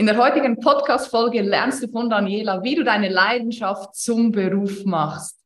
In der heutigen Podcast-Folge lernst du von Daniela, wie du deine Leidenschaft zum Beruf machst.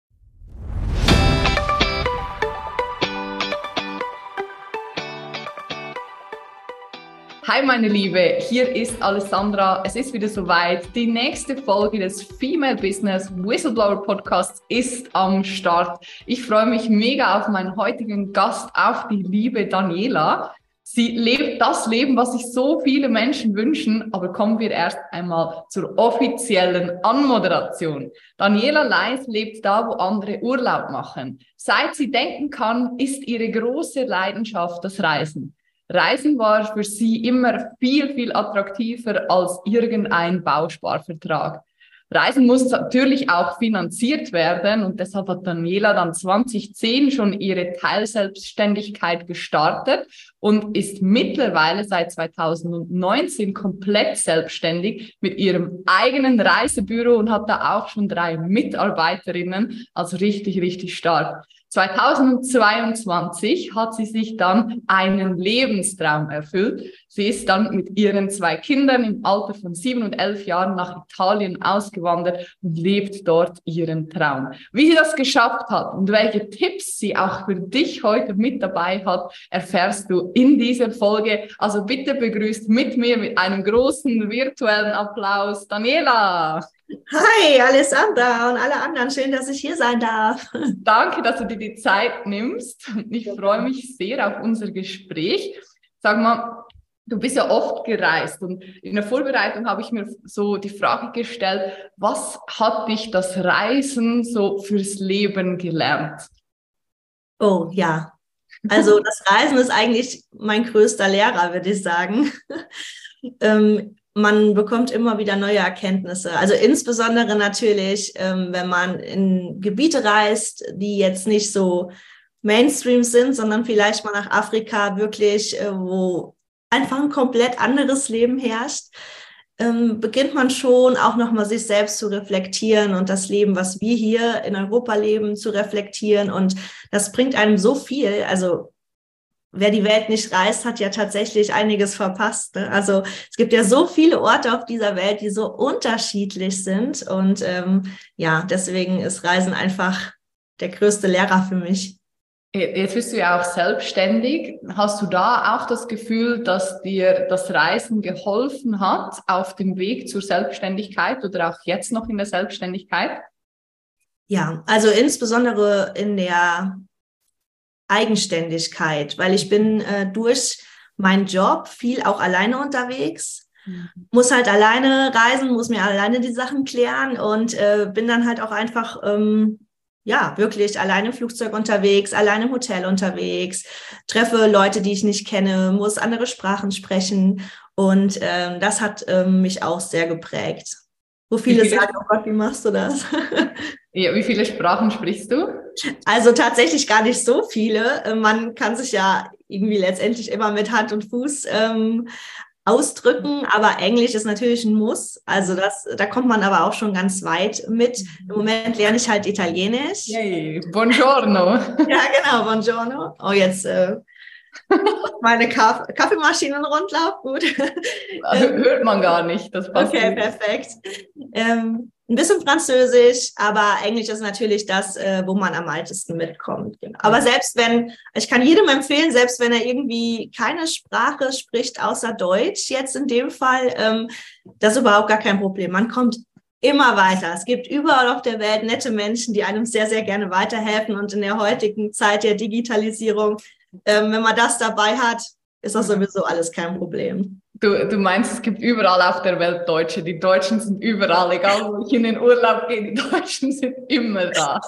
Hi meine Liebe, hier ist Alessandra. Es ist wieder soweit. Die nächste Folge des Female Business Whistleblower Podcasts ist am Start. Ich freue mich mega auf meinen heutigen Gast, auf die liebe Daniela. Sie lebt das Leben, was sich so viele Menschen wünschen, aber kommen wir erst einmal zur offiziellen Anmoderation. Daniela Leis lebt da, wo andere Urlaub machen. Seit sie denken kann, ist ihre große Leidenschaft das Reisen. Reisen war für sie immer viel, viel attraktiver als irgendein Bausparvertrag. Reisen muss natürlich auch finanziert werden und deshalb hat Daniela dann 2010 schon ihre Teilselbstständigkeit gestartet und ist mittlerweile seit 2019 komplett selbstständig mit ihrem eigenen Reisebüro und hat da auch schon drei Mitarbeiterinnen, also richtig, richtig stark. 2022 hat sie sich dann einen Lebenstraum erfüllt. Sie ist dann mit ihren zwei Kindern im Alter von sieben und elf Jahren nach Italien ausgewandert und lebt dort ihren Traum. Wie sie das geschafft hat und welche Tipps sie auch für dich heute mit dabei hat, erfährst du in dieser Folge. Also bitte begrüßt mit mir mit einem großen virtuellen Applaus Daniela. Hi, Alessandra und alle anderen. Schön, dass ich hier sein darf. Danke, dass du dir die Zeit nimmst. Ich freue mich sehr auf unser Gespräch. Sag mal, du bist ja oft gereist und in der Vorbereitung habe ich mir so die Frage gestellt, was hat dich das Reisen so fürs Leben gelernt? Oh ja, also das Reisen ist eigentlich mein größter Lehrer, würde ich sagen. ähm, man bekommt immer wieder neue Erkenntnisse. Also insbesondere natürlich, ähm, wenn man in Gebiete reist, die jetzt nicht so Mainstream sind, sondern vielleicht mal nach Afrika wirklich, äh, wo einfach ein komplett anderes Leben herrscht, ähm, beginnt man schon auch nochmal sich selbst zu reflektieren und das Leben, was wir hier in Europa leben, zu reflektieren. Und das bringt einem so viel. Also wer die Welt nicht reist, hat ja tatsächlich einiges verpasst. Ne? Also es gibt ja so viele Orte auf dieser Welt, die so unterschiedlich sind. Und ähm, ja, deswegen ist Reisen einfach der größte Lehrer für mich. Jetzt bist du ja auch selbstständig. Hast du da auch das Gefühl, dass dir das Reisen geholfen hat auf dem Weg zur Selbstständigkeit oder auch jetzt noch in der Selbstständigkeit? Ja, also insbesondere in der Eigenständigkeit, weil ich bin äh, durch meinen Job viel auch alleine unterwegs, mhm. muss halt alleine reisen, muss mir alleine die Sachen klären und äh, bin dann halt auch einfach ähm, ja, wirklich alleine im Flugzeug unterwegs, alleine im Hotel unterwegs, treffe Leute, die ich nicht kenne, muss andere Sprachen sprechen. Und ähm, das hat ähm, mich auch sehr geprägt. Wo viele, viele sagen, oh Gott, wie machst du das? ja, wie viele Sprachen sprichst du? Also tatsächlich gar nicht so viele. Äh, man kann sich ja irgendwie letztendlich immer mit Hand und Fuß ähm, ausdrücken, aber Englisch ist natürlich ein Muss. Also das, da kommt man aber auch schon ganz weit mit. Im Moment lerne ich halt Italienisch. Yay, buongiorno. ja, genau, buongiorno. Oh, jetzt äh, meine Kaff Kaffeemaschinen rundlauf, gut. Hört man gar nicht, das passt. Okay, nicht. perfekt. Ähm, ein bisschen Französisch, aber Englisch ist natürlich das, äh, wo man am weitesten mitkommt. Genau. Aber selbst wenn, ich kann jedem empfehlen, selbst wenn er irgendwie keine Sprache spricht außer Deutsch, jetzt in dem Fall, ähm, das ist überhaupt gar kein Problem. Man kommt immer weiter. Es gibt überall auf der Welt nette Menschen, die einem sehr, sehr gerne weiterhelfen. Und in der heutigen Zeit der Digitalisierung, ähm, wenn man das dabei hat, ist das sowieso alles kein Problem. Du, du meinst, es gibt überall auf der Welt Deutsche. Die Deutschen sind überall, egal wo ich in den Urlaub gehe, die Deutschen sind immer da.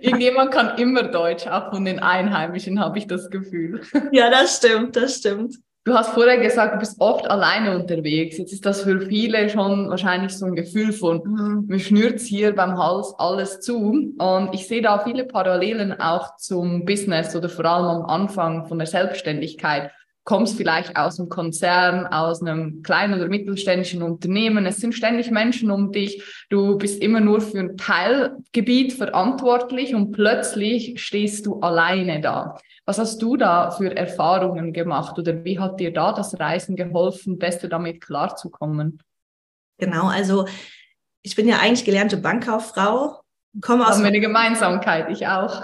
Irgendjemand kann immer Deutsch, auch von den Einheimischen, habe ich das Gefühl. Ja, das stimmt, das stimmt. Du hast vorher gesagt, du bist oft alleine unterwegs. Jetzt ist das für viele schon wahrscheinlich so ein Gefühl von, mhm. mir schnürt's hier beim Hals alles zu. Und ich sehe da viele Parallelen auch zum Business oder vor allem am Anfang von der Selbstständigkeit kommst vielleicht aus einem Konzern, aus einem kleinen oder mittelständischen Unternehmen. Es sind ständig Menschen um dich. Du bist immer nur für ein Teilgebiet verantwortlich und plötzlich stehst du alleine da. Was hast du da für Erfahrungen gemacht oder wie hat dir da das Reisen geholfen, besser damit klarzukommen? Genau, also ich bin ja eigentlich gelernte Bankkauffrau Komme aus Haben wir eine Gemeinsamkeit, ich auch.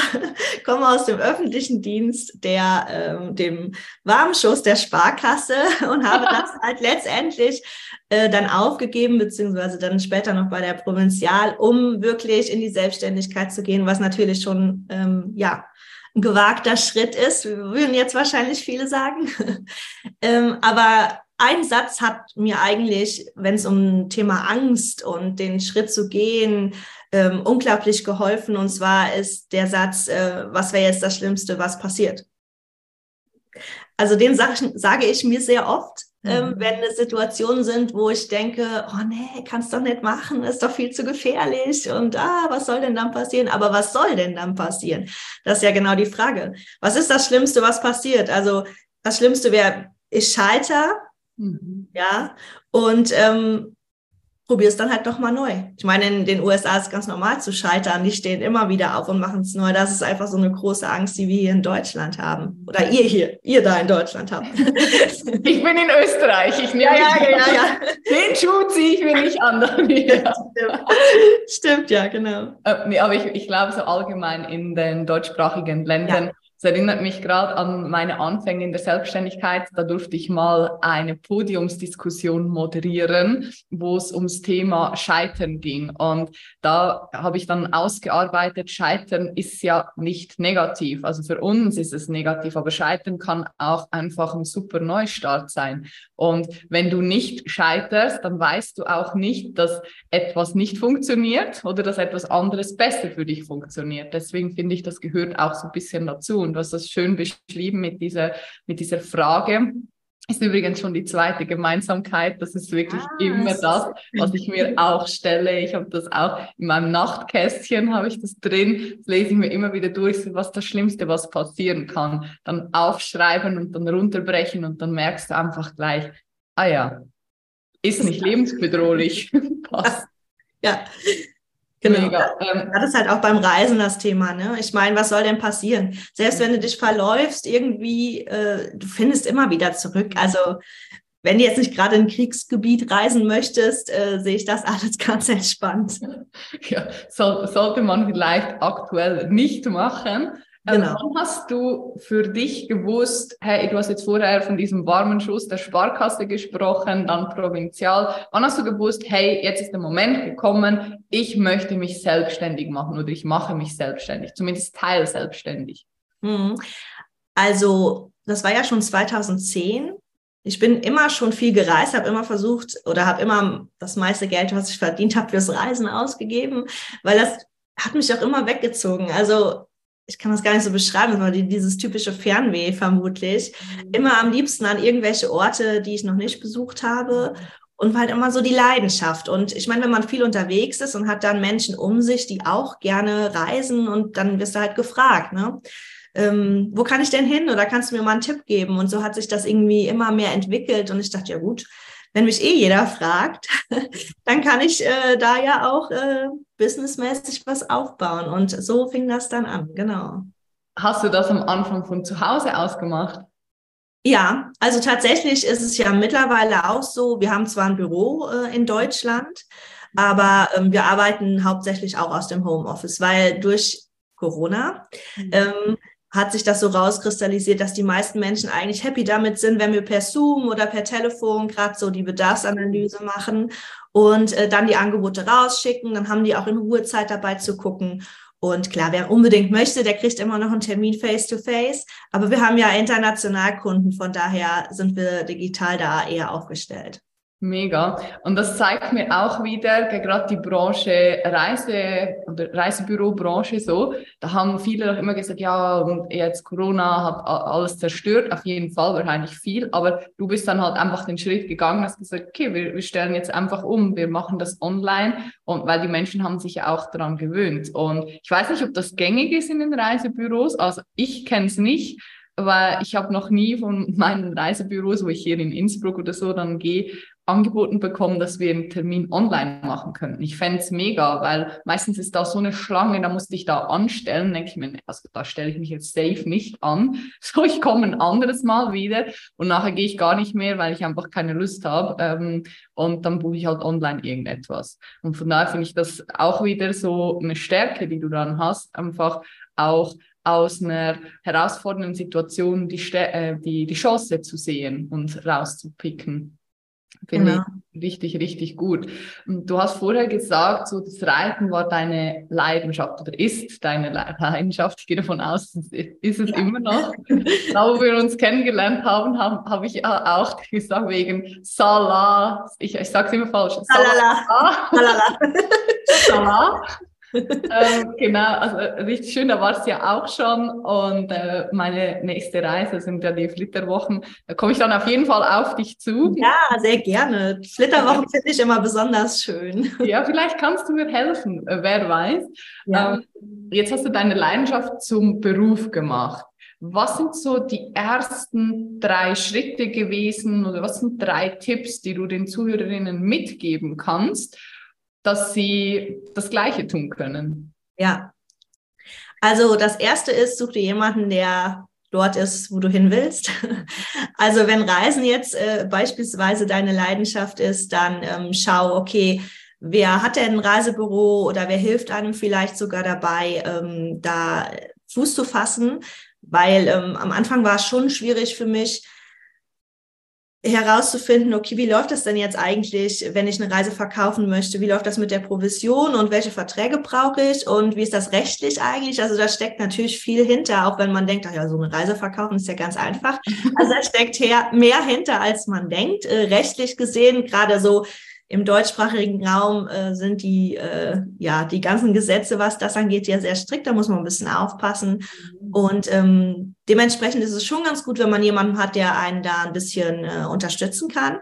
komme aus dem öffentlichen Dienst, der ähm, dem Warmschuss der Sparkasse und habe das halt letztendlich äh, dann aufgegeben, beziehungsweise dann später noch bei der Provinzial, um wirklich in die Selbstständigkeit zu gehen, was natürlich schon ähm, ja ein gewagter Schritt ist, würden jetzt wahrscheinlich viele sagen. ähm, aber ein Satz hat mir eigentlich, wenn es um Thema Angst und den Schritt zu gehen, ähm, unglaublich geholfen. Und zwar ist der Satz, äh, was wäre jetzt das Schlimmste, was passiert? Also den sag, sage ich mir sehr oft, ähm, mhm. wenn es Situationen sind, wo ich denke, oh nee, kannst doch nicht machen, ist doch viel zu gefährlich und ah, was soll denn dann passieren? Aber was soll denn dann passieren? Das ist ja genau die Frage. Was ist das Schlimmste, was passiert? Also das Schlimmste wäre, ich scheitere, mhm. ja, und ähm, probier es dann halt doch mal neu. Ich meine, in den USA ist es ganz normal zu scheitern. Die stehen immer wieder auf und machen es neu. Das ist einfach so eine große Angst, die wir hier in Deutschland haben. Oder ihr hier, ihr da in Deutschland habt. Ich bin in Österreich. Ich nehme ja, ja, ja, ja. Den Schuh ziehe ich mir nicht an. Ja. Stimmt. Stimmt, ja, genau. Äh, aber ich, ich glaube so allgemein in den deutschsprachigen Ländern ja es erinnert mich gerade an meine Anfänge in der Selbstständigkeit. Da durfte ich mal eine Podiumsdiskussion moderieren, wo es ums Thema Scheitern ging. Und da habe ich dann ausgearbeitet, Scheitern ist ja nicht negativ. Also für uns ist es negativ, aber Scheitern kann auch einfach ein super Neustart sein. Und wenn du nicht scheiterst, dann weißt du auch nicht, dass etwas nicht funktioniert oder dass etwas anderes besser für dich funktioniert. Deswegen finde ich, das gehört auch so ein bisschen dazu. Und du hast das schön beschrieben mit dieser, mit dieser Frage. Ist übrigens schon die zweite Gemeinsamkeit. Das ist wirklich ah, immer das, was ich mir auch stelle. Ich habe das auch in meinem Nachtkästchen, habe ich das drin. Das lese ich mir immer wieder durch, was das Schlimmste, was passieren kann. Dann aufschreiben und dann runterbrechen und dann merkst du einfach gleich, ah ja, ist nicht lebensbedrohlich. Passt. Ja, Genau. Ähm, das ist halt auch beim Reisen das Thema. Ne? Ich meine, was soll denn passieren? Selbst wenn du dich verläufst, irgendwie, äh, du findest immer wieder zurück. Also wenn du jetzt nicht gerade in ein Kriegsgebiet reisen möchtest, äh, sehe ich das alles ganz entspannt. Ja, so, sollte man vielleicht aktuell nicht machen. Ähm, genau. Wann hast du für dich gewusst, hey, du hast jetzt vorher von diesem warmen Schuss der Sparkasse gesprochen, dann provinzial. Wann hast du gewusst, hey, jetzt ist der Moment gekommen, ich möchte mich selbstständig machen oder ich mache mich selbstständig, zumindest teilselbstständig? Mhm. Also, das war ja schon 2010. Ich bin immer schon viel gereist, habe immer versucht oder habe immer das meiste Geld, was ich verdient habe, fürs Reisen ausgegeben, weil das hat mich auch immer weggezogen. Also ich kann das gar nicht so beschreiben, aber dieses typische Fernweh vermutlich. Mhm. Immer am liebsten an irgendwelche Orte, die ich noch nicht besucht habe. Und halt immer so die Leidenschaft. Und ich meine, wenn man viel unterwegs ist und hat dann Menschen um sich, die auch gerne reisen und dann wirst du halt gefragt, ne? Ähm, wo kann ich denn hin? Oder kannst du mir mal einen Tipp geben? Und so hat sich das irgendwie immer mehr entwickelt. Und ich dachte, ja gut, wenn mich eh jeder fragt, dann kann ich äh, da ja auch äh, businessmäßig was aufbauen. Und so fing das dann an, genau. Hast du das am Anfang von zu Hause aus gemacht? Ja, also tatsächlich ist es ja mittlerweile auch so, wir haben zwar ein Büro äh, in Deutschland, aber ähm, wir arbeiten hauptsächlich auch aus dem Homeoffice, weil durch Corona mhm. ähm, hat sich das so rauskristallisiert, dass die meisten Menschen eigentlich happy damit sind, wenn wir per Zoom oder per Telefon gerade so die Bedarfsanalyse machen und äh, dann die Angebote rausschicken. Dann haben die auch in Ruhe Zeit dabei zu gucken. Und klar, wer unbedingt möchte, der kriegt immer noch einen Termin face-to-face. -face. Aber wir haben ja international Kunden, von daher sind wir digital da eher aufgestellt. Mega. Und das zeigt mir auch wieder, gerade die Branche Reise oder Reisebürobranche so, da haben viele auch immer gesagt, ja, und jetzt Corona hat alles zerstört, auf jeden Fall wahrscheinlich viel, aber du bist dann halt einfach den Schritt gegangen, hast gesagt, okay, wir, wir stellen jetzt einfach um, wir machen das online und weil die Menschen haben sich ja auch daran gewöhnt. Und ich weiß nicht, ob das gängig ist in den Reisebüros, also ich kenne es nicht, weil ich habe noch nie von meinen Reisebüros, wo ich hier in Innsbruck oder so dann gehe, angeboten bekommen, dass wir einen Termin online machen könnten. Ich fände es mega, weil meistens ist da so eine Schlange, da musste ich da anstellen. Denke ich mir, also da stelle ich mich jetzt safe nicht an. So, ich komme ein anderes Mal wieder und nachher gehe ich gar nicht mehr, weil ich einfach keine Lust habe. Ähm, und dann buche ich halt online irgendetwas. Und von daher finde ich das auch wieder so eine Stärke, die du dann hast, einfach auch aus einer herausfordernden Situation die, äh, die, die Chance zu sehen und rauszupicken. Finde genau. ich richtig, richtig gut. Und du hast vorher gesagt, so das Reiten war deine Leidenschaft oder ist deine Leidenschaft. Ich gehe davon aus, ist es ja. immer noch. da, wo wir uns kennengelernt haben, habe hab ich auch gesagt wegen Salah. Ich, ich sage es immer falsch. Salala. Salala. Salah ähm, genau, also richtig schön, da war es ja auch schon. Und äh, meine nächste Reise sind ja die Flitterwochen. Da komme ich dann auf jeden Fall auf dich zu. Ja, sehr gerne. Flitterwochen finde ich immer besonders schön. Ja, vielleicht kannst du mir helfen, äh, wer weiß. Ja. Ähm, jetzt hast du deine Leidenschaft zum Beruf gemacht. Was sind so die ersten drei Schritte gewesen oder was sind drei Tipps, die du den Zuhörerinnen mitgeben kannst, dass sie das Gleiche tun können? Ja. Also das erste ist, such dir jemanden, der dort ist, wo du hin willst. Also wenn Reisen jetzt äh, beispielsweise deine Leidenschaft ist, dann ähm, schau, okay, wer hat denn ein Reisebüro oder wer hilft einem vielleicht sogar dabei, ähm, da Fuß zu fassen? Weil ähm, am Anfang war es schon schwierig für mich, herauszufinden, okay, wie läuft das denn jetzt eigentlich, wenn ich eine Reise verkaufen möchte? Wie läuft das mit der Provision und welche Verträge brauche ich und wie ist das rechtlich eigentlich? Also da steckt natürlich viel hinter, auch wenn man denkt, ach ja, so eine Reise verkaufen ist ja ganz einfach. Also da steckt mehr hinter, als man denkt. Äh, rechtlich gesehen, gerade so im deutschsprachigen Raum äh, sind die, äh, ja, die ganzen Gesetze, was das angeht, ja sehr strikt. Da muss man ein bisschen aufpassen. Mhm. Und ähm, dementsprechend ist es schon ganz gut, wenn man jemanden hat, der einen da ein bisschen äh, unterstützen kann.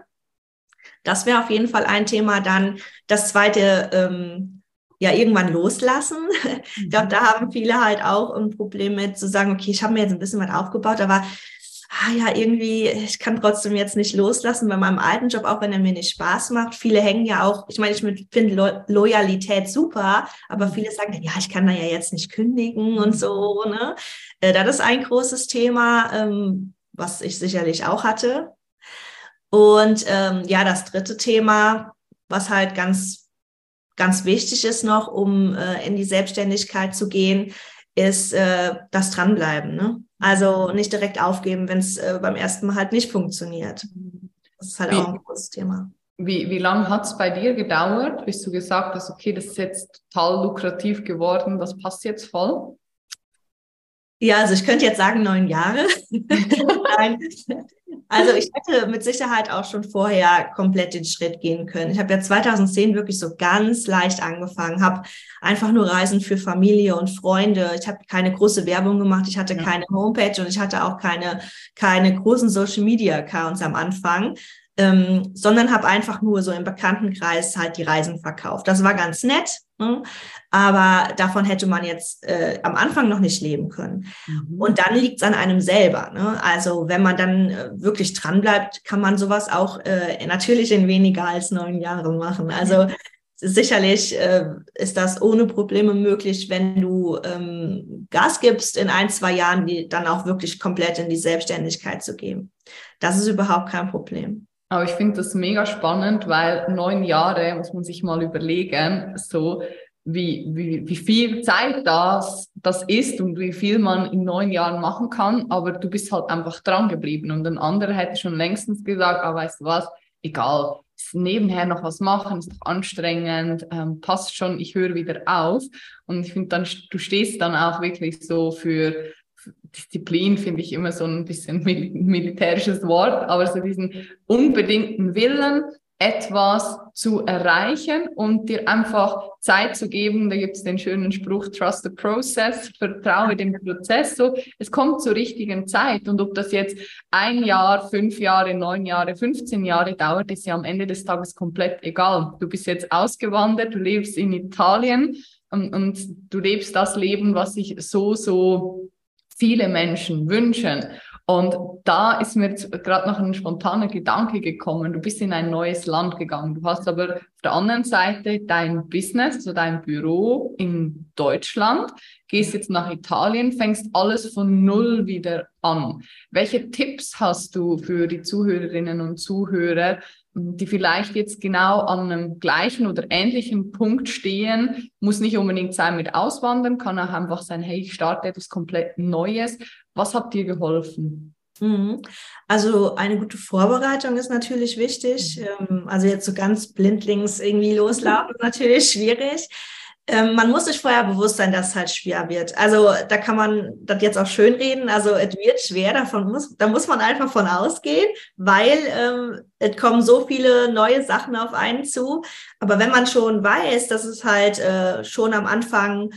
Das wäre auf jeden Fall ein Thema. Dann das zweite, ähm, ja, irgendwann loslassen. Ich glaube, mhm. da haben viele halt auch ein Problem mit zu sagen, okay, ich habe mir jetzt ein bisschen was aufgebaut, aber ah ja, irgendwie, ich kann trotzdem jetzt nicht loslassen bei meinem alten Job, auch wenn er mir nicht Spaß macht. Viele hängen ja auch, ich meine, ich finde Lo Loyalität super, aber mhm. viele sagen dann, ja, ich kann da ja jetzt nicht kündigen und so, ne? Äh, das ist ein großes Thema, ähm, was ich sicherlich auch hatte. Und ähm, ja, das dritte Thema, was halt ganz, ganz wichtig ist noch, um äh, in die Selbstständigkeit zu gehen, ist äh, das Dranbleiben. Ne? Also nicht direkt aufgeben, wenn es äh, beim ersten Mal halt nicht funktioniert. Das ist halt wie, auch ein großes Thema. Wie, wie lange hat es bei dir gedauert, bis du gesagt hast, okay, das ist jetzt total lukrativ geworden, das passt jetzt voll? Ja, also ich könnte jetzt sagen neun Jahre. Nein. Also ich hätte mit Sicherheit auch schon vorher komplett den Schritt gehen können. Ich habe ja 2010 wirklich so ganz leicht angefangen, habe einfach nur Reisen für Familie und Freunde. Ich habe keine große Werbung gemacht, ich hatte ja. keine Homepage und ich hatte auch keine, keine großen Social-Media-Accounts am Anfang ähm, sondern habe einfach nur so im Bekanntenkreis halt die Reisen verkauft. Das war ganz nett, ne? aber davon hätte man jetzt äh, am Anfang noch nicht leben können. Mhm. Und dann liegt es an einem selber. Ne? Also wenn man dann äh, wirklich dran bleibt, kann man sowas auch äh, natürlich in weniger als neun Jahren machen. Also mhm. Sicherlich äh, ist das ohne Probleme möglich, wenn du ähm, Gas gibst, in ein, zwei Jahren die dann auch wirklich komplett in die Selbstständigkeit zu gehen. Das ist überhaupt kein Problem. Aber ich finde das mega spannend, weil neun Jahre muss man sich mal überlegen, so wie, wie, wie viel Zeit das, das ist und wie viel man in neun Jahren machen kann. Aber du bist halt einfach dran geblieben. Und ein anderer hätte schon längstens gesagt, ah, weißt du was, egal, nebenher noch was machen, ist doch anstrengend, ähm, passt schon, ich höre wieder auf. Und ich finde dann, du stehst dann auch wirklich so für Disziplin finde ich immer so ein bisschen mil militärisches Wort, aber so diesen unbedingten Willen, etwas zu erreichen und dir einfach Zeit zu geben. Da gibt es den schönen Spruch, trust the process, vertraue dem Prozess. So, es kommt zur richtigen Zeit. Und ob das jetzt ein Jahr, fünf Jahre, neun Jahre, 15 Jahre dauert, ist ja am Ende des Tages komplett egal. Du bist jetzt ausgewandert, du lebst in Italien und, und du lebst das Leben, was ich so, so viele Menschen wünschen. Und da ist mir gerade noch ein spontaner Gedanke gekommen. Du bist in ein neues Land gegangen. Du hast aber auf der anderen Seite dein Business, also dein Büro in Deutschland, gehst jetzt nach Italien, fängst alles von Null wieder an. Welche Tipps hast du für die Zuhörerinnen und Zuhörer, die vielleicht jetzt genau an einem gleichen oder ähnlichen Punkt stehen, muss nicht unbedingt sein mit Auswandern, kann auch einfach sein, hey, ich starte etwas komplett Neues. Was hat dir geholfen? Mhm. Also eine gute Vorbereitung ist natürlich wichtig. Mhm. Ähm, also jetzt so ganz blindlings irgendwie loslaufen ist natürlich schwierig. Ähm, man muss sich vorher bewusst sein, dass es halt schwer wird. Also da kann man das jetzt auch schön reden. Also es wird schwer, davon muss, da muss man einfach von ausgehen, weil ähm, es kommen so viele neue Sachen auf einen zu. Aber wenn man schon weiß, dass es halt äh, schon am Anfang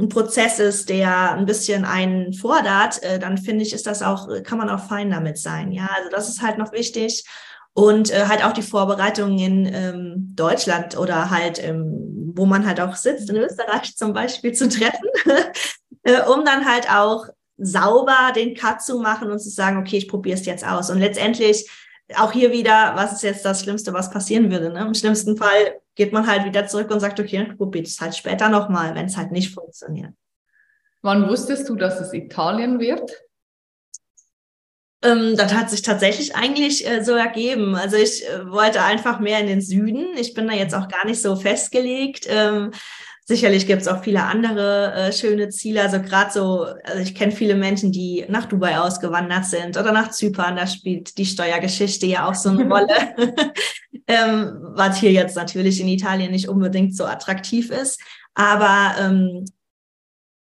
ein Prozess ist, der ein bisschen einen fordert, äh, dann finde ich, ist das auch, kann man auch fein damit sein. Ja, also das ist halt noch wichtig. Und äh, halt auch die Vorbereitung in ähm, Deutschland oder halt, ähm, wo man halt auch sitzt, in Österreich zum Beispiel zu treffen, äh, um dann halt auch sauber den Cut zu machen und zu sagen, okay, ich probiere es jetzt aus. Und letztendlich auch hier wieder, was ist jetzt das Schlimmste, was passieren würde? Ne? Im schlimmsten Fall geht man halt wieder zurück und sagt, okay, probiere es halt später nochmal, wenn es halt nicht funktioniert. Wann wusstest du, dass es Italien wird? Ähm, das hat sich tatsächlich eigentlich äh, so ergeben. Also ich äh, wollte einfach mehr in den Süden. Ich bin da jetzt auch gar nicht so festgelegt. Ähm, sicherlich gibt es auch viele andere äh, schöne Ziele. Also gerade so, also ich kenne viele Menschen, die nach Dubai ausgewandert sind oder nach Zypern. Da spielt die Steuergeschichte ja auch so eine Rolle. ähm, was hier jetzt natürlich in Italien nicht unbedingt so attraktiv ist. Aber ähm,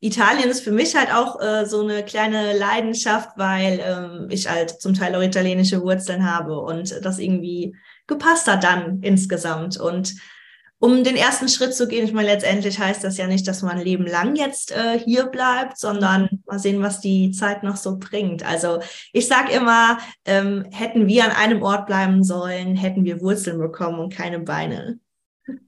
Italien ist für mich halt auch äh, so eine kleine Leidenschaft, weil ähm, ich halt zum Teil auch italienische Wurzeln habe und das irgendwie gepasst hat dann insgesamt. Und um den ersten Schritt zu gehen, ich meine, letztendlich heißt das ja nicht, dass man ein Leben lang jetzt äh, hier bleibt, sondern mal sehen, was die Zeit noch so bringt. Also ich sage immer, ähm, hätten wir an einem Ort bleiben sollen, hätten wir Wurzeln bekommen und keine Beine.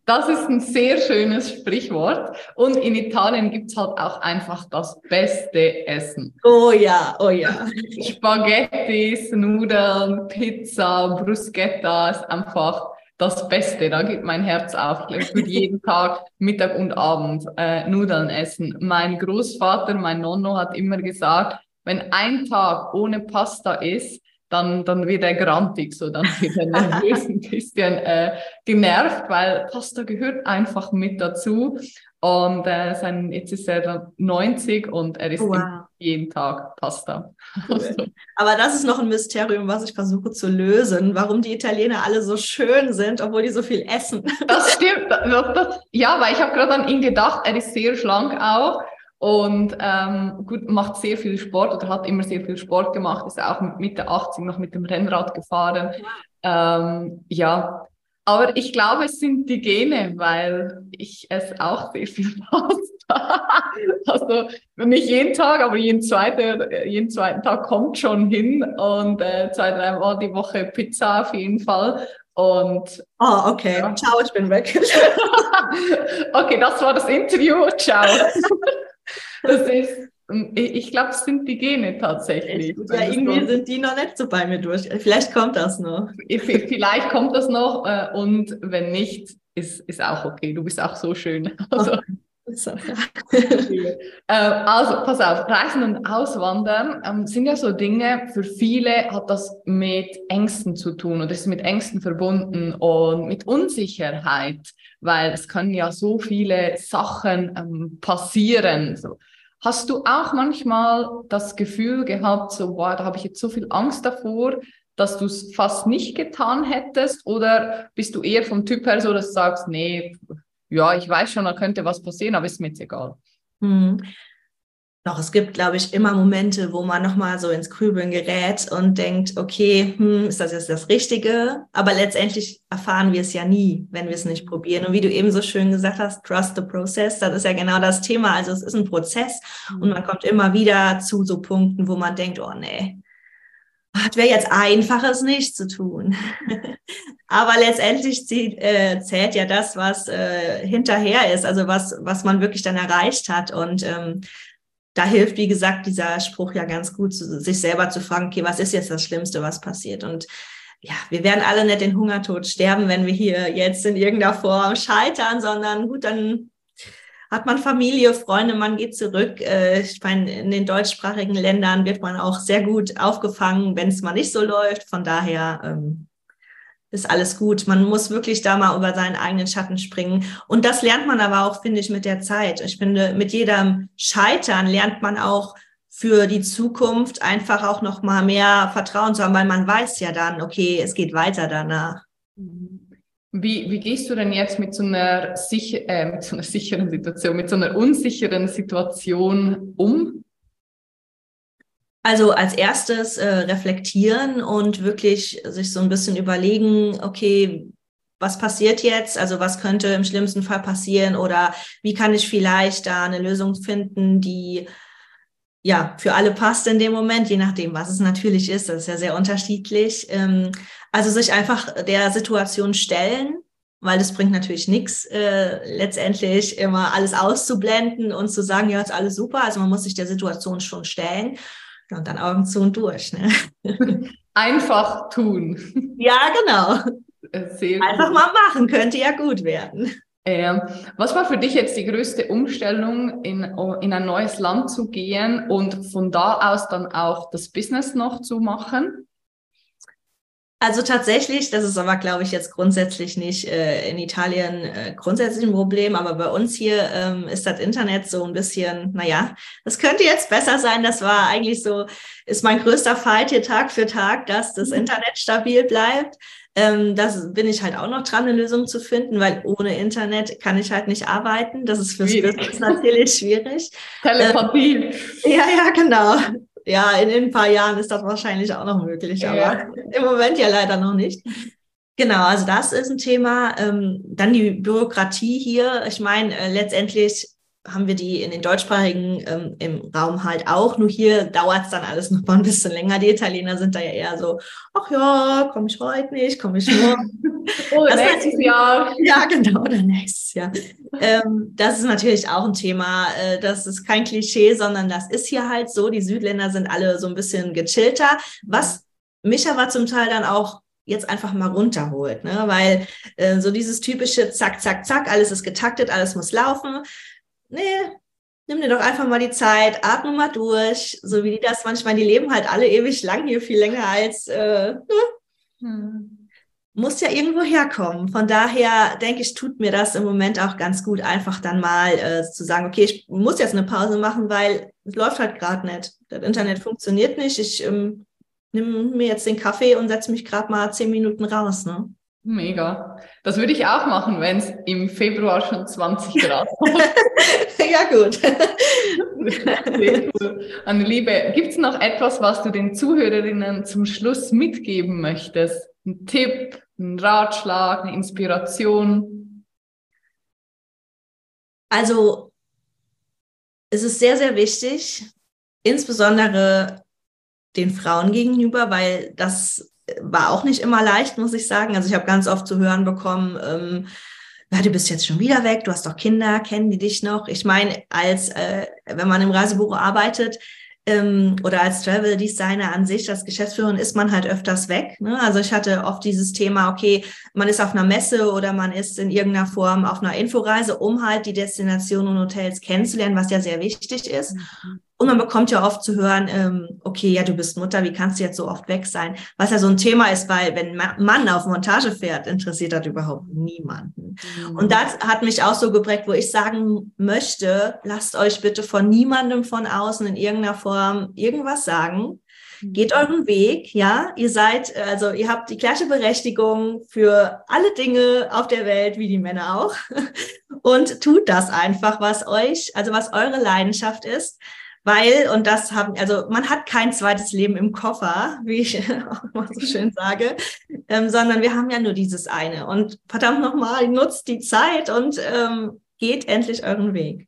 Das ist ein sehr schönes Sprichwort. Und in Italien gibt es halt auch einfach das beste Essen. Oh ja, oh ja. Spaghettis, Nudeln, Pizza, Bruschetta ist einfach das Beste. Da gibt mein Herz auf. Ich würde jeden Tag Mittag und Abend äh, Nudeln essen. Mein Großvater, mein Nonno hat immer gesagt, wenn ein Tag ohne Pasta ist, dann, dann wird er grantig, so dann wird er nervös ein bisschen äh, genervt, weil Pasta gehört einfach mit dazu. Und äh, sein, jetzt ist er 90 und er isst wow. jeden Tag Pasta. Cool. Aber das ist noch ein Mysterium, was ich versuche zu lösen, warum die Italiener alle so schön sind, obwohl die so viel essen. Das stimmt. Das, das, ja, weil ich habe gerade an ihn gedacht, er ist sehr schlank auch. Und ähm, gut, macht sehr viel Sport oder hat immer sehr viel Sport gemacht, ist auch mit Mitte 80 noch mit dem Rennrad gefahren. Ähm, ja, aber ich glaube, es sind die Gene, weil ich esse auch sehr viel Pasta. also nicht jeden Tag, aber jeden zweiten, jeden zweiten Tag kommt schon hin und äh, zwei, dreimal die Woche Pizza auf jeden Fall. Und oh, okay. Ja. Ciao, ich bin weg. okay, das war das Interview. Ciao. Das ist, ich glaube, es sind die Gene tatsächlich. Ja, irgendwie sind die noch nicht so bei mir durch. Vielleicht kommt das noch. Vielleicht kommt das noch äh, und wenn nicht, ist, ist auch okay. Du bist auch so schön. Also, so. äh, also, pass auf, Reisen und Auswandern ähm, sind ja so Dinge, für viele hat das mit Ängsten zu tun oder ist mit Ängsten verbunden und mit Unsicherheit, weil es können ja so viele Sachen ähm, passieren. So. Hast du auch manchmal das Gefühl gehabt, so, boah, da habe ich jetzt so viel Angst davor, dass du es fast nicht getan hättest? Oder bist du eher vom Typ her so, dass du sagst, nee, ja, ich weiß schon, da könnte was passieren, aber ist mir jetzt egal? Hm. Doch, es gibt, glaube ich, immer Momente, wo man nochmal so ins Grübeln gerät und denkt, okay, hm, ist das jetzt das Richtige? Aber letztendlich erfahren wir es ja nie, wenn wir es nicht probieren. Und wie du eben so schön gesagt hast, trust the process, das ist ja genau das Thema. Also es ist ein Prozess mhm. und man kommt immer wieder zu so Punkten, wo man denkt, oh nee, es wäre jetzt einfach, es nicht zu tun. Aber letztendlich zählt, äh, zählt ja das, was äh, hinterher ist, also was, was man wirklich dann erreicht hat. Und ähm, da hilft, wie gesagt, dieser Spruch ja ganz gut, sich selber zu fragen, okay, was ist jetzt das Schlimmste, was passiert? Und ja, wir werden alle nicht den Hungertod sterben, wenn wir hier jetzt in irgendeiner Form scheitern, sondern gut, dann hat man Familie, Freunde, man geht zurück. Äh, ich meine, in den deutschsprachigen Ländern wird man auch sehr gut aufgefangen, wenn es mal nicht so läuft. Von daher ähm, ist alles gut. Man muss wirklich da mal über seinen eigenen Schatten springen. Und das lernt man aber auch, finde ich, mit der Zeit. Ich finde, mit jedem Scheitern lernt man auch für die Zukunft einfach auch noch mal mehr Vertrauen zu haben, weil man weiß ja dann, okay, es geht weiter danach. Wie, wie gehst du denn jetzt mit so, einer sicher, äh, mit so einer sicheren Situation, mit so einer unsicheren Situation um? Also als erstes äh, reflektieren und wirklich sich so ein bisschen überlegen, okay, was passiert jetzt? Also was könnte im schlimmsten Fall passieren oder wie kann ich vielleicht da eine Lösung finden, die ja für alle passt in dem Moment, je nachdem, was es natürlich ist. Das ist ja sehr unterschiedlich. Ähm, also sich einfach der Situation stellen, weil das bringt natürlich nichts, äh, letztendlich immer alles auszublenden und zu sagen, ja, ist alles super. Also man muss sich der Situation schon stellen und dann Augen zu und durch. Ne? Einfach tun. Ja, genau. Einfach mal machen, könnte ja gut werden. Ähm, was war für dich jetzt die größte Umstellung, in, in ein neues Land zu gehen und von da aus dann auch das Business noch zu machen? Also tatsächlich, das ist aber, glaube ich, jetzt grundsätzlich nicht äh, in Italien äh, grundsätzlich ein Problem, aber bei uns hier ähm, ist das Internet so ein bisschen, naja, das könnte jetzt besser sein. Das war eigentlich so, ist mein größter Fight hier Tag für Tag, dass das mhm. Internet stabil bleibt. Ähm, das bin ich halt auch noch dran, eine Lösung zu finden, weil ohne Internet kann ich halt nicht arbeiten. Das ist fürs Business natürlich schwierig. Telepathie. Ähm, ja, ja, genau ja, in, in, ein paar Jahren ist das wahrscheinlich auch noch möglich, aber ja. im Moment ja leider noch nicht. Genau, also das ist ein Thema. Ähm, dann die Bürokratie hier. Ich meine, äh, letztendlich haben wir die in den deutschsprachigen ähm, im Raum halt auch. Nur hier dauert es dann alles noch mal ein bisschen länger. Die Italiener sind da ja eher so, ach ja, komme ich heute nicht, komme ich morgen. oh, das nächstes heißt, Jahr. Ja, genau, oder nächstes Jahr. ähm, das ist natürlich auch ein Thema. Äh, das ist kein Klischee, sondern das ist hier halt so. Die Südländer sind alle so ein bisschen gechillter. Was mich aber zum Teil dann auch jetzt einfach mal runterholt, ne? weil äh, so dieses typische Zack, Zack, Zack, alles ist getaktet, alles muss laufen nee, nimm dir doch einfach mal die Zeit, atme mal durch, so wie die das manchmal, die leben halt alle ewig lang hier, viel länger als, äh, ne? hm. muss ja irgendwo herkommen. Von daher denke ich, tut mir das im Moment auch ganz gut, einfach dann mal äh, zu sagen, okay, ich muss jetzt eine Pause machen, weil es läuft halt gerade nicht. Das Internet funktioniert nicht. Ich ähm, nehme mir jetzt den Kaffee und setze mich gerade mal zehn Minuten raus. Ne? Mega. Das würde ich auch machen, wenn es im Februar schon 20 Grad hat. ja, gut. Anne Liebe, gibt es noch etwas, was du den Zuhörerinnen zum Schluss mitgeben möchtest? Ein Tipp, ein Ratschlag, eine Inspiration? Also, es ist sehr, sehr wichtig, insbesondere den Frauen gegenüber, weil das war auch nicht immer leicht, muss ich sagen. Also ich habe ganz oft zu hören bekommen, ähm, ja, du bist jetzt schon wieder weg, du hast doch Kinder, kennen die dich noch? Ich meine, als äh, wenn man im Reisebüro arbeitet ähm, oder als Travel Designer an sich, als Geschäftsführerin ist man halt öfters weg. Ne? Also ich hatte oft dieses Thema, okay, man ist auf einer Messe oder man ist in irgendeiner Form auf einer Inforeise, um halt die Destinationen und Hotels kennenzulernen, was ja sehr wichtig ist. Mhm. Und man bekommt ja oft zu hören, ähm, okay, ja, du bist Mutter, wie kannst du jetzt so oft weg sein? Was ja so ein Thema ist, weil wenn Mann auf Montage fährt, interessiert das überhaupt niemanden. Mhm. Und das hat mich auch so geprägt, wo ich sagen möchte, lasst euch bitte von niemandem von außen in irgendeiner Form irgendwas sagen. Mhm. Geht euren Weg, ja. Ihr seid, also ihr habt die gleiche Berechtigung für alle Dinge auf der Welt wie die Männer auch. Und tut das einfach, was euch, also was eure Leidenschaft ist weil, und das haben, also man hat kein zweites Leben im Koffer, wie ich auch immer so schön sage, ähm, sondern wir haben ja nur dieses eine. Und verdammt nochmal, nutzt die Zeit und ähm, geht endlich euren Weg.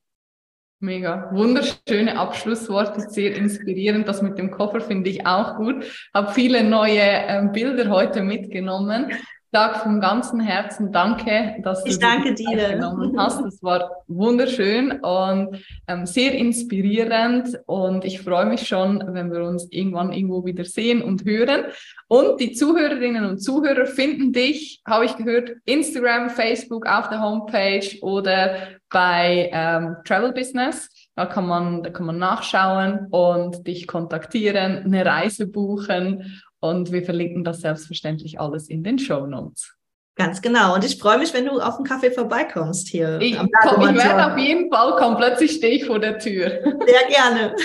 Mega, wunderschöne Abschlussworte, sehr inspirierend. Das mit dem Koffer finde ich auch gut. Habe viele neue ähm, Bilder heute mitgenommen. Sage vom ganzen Herzen Danke, dass ich du danke dir. genommen hast. Das war wunderschön und ähm, sehr inspirierend und ich freue mich schon, wenn wir uns irgendwann irgendwo wieder sehen und hören. Und die Zuhörerinnen und Zuhörer finden dich, habe ich gehört, Instagram, Facebook, auf der Homepage oder bei ähm, Travel Business. Da kann man, da kann man nachschauen und dich kontaktieren, eine Reise buchen und wir verlinken das selbstverständlich alles in den Show Notes. Ganz genau. Und ich freue mich, wenn du auf den Kaffee vorbeikommst hier. Ich, komm, ich werde auf jeden Fall kommen. Plötzlich stehe ich vor der Tür. Sehr gerne.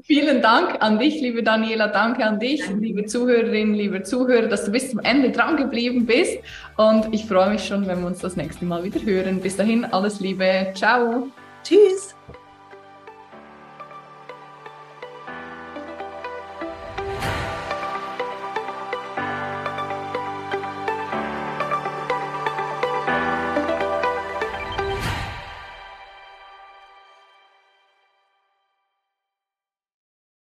Vielen Dank an dich, liebe Daniela. Danke an dich, Danke. liebe Zuhörerinnen, liebe Zuhörer, dass du bis zum Ende dran geblieben bist. Und ich freue mich schon, wenn wir uns das nächste Mal wieder hören. Bis dahin, alles Liebe. Ciao. Tschüss.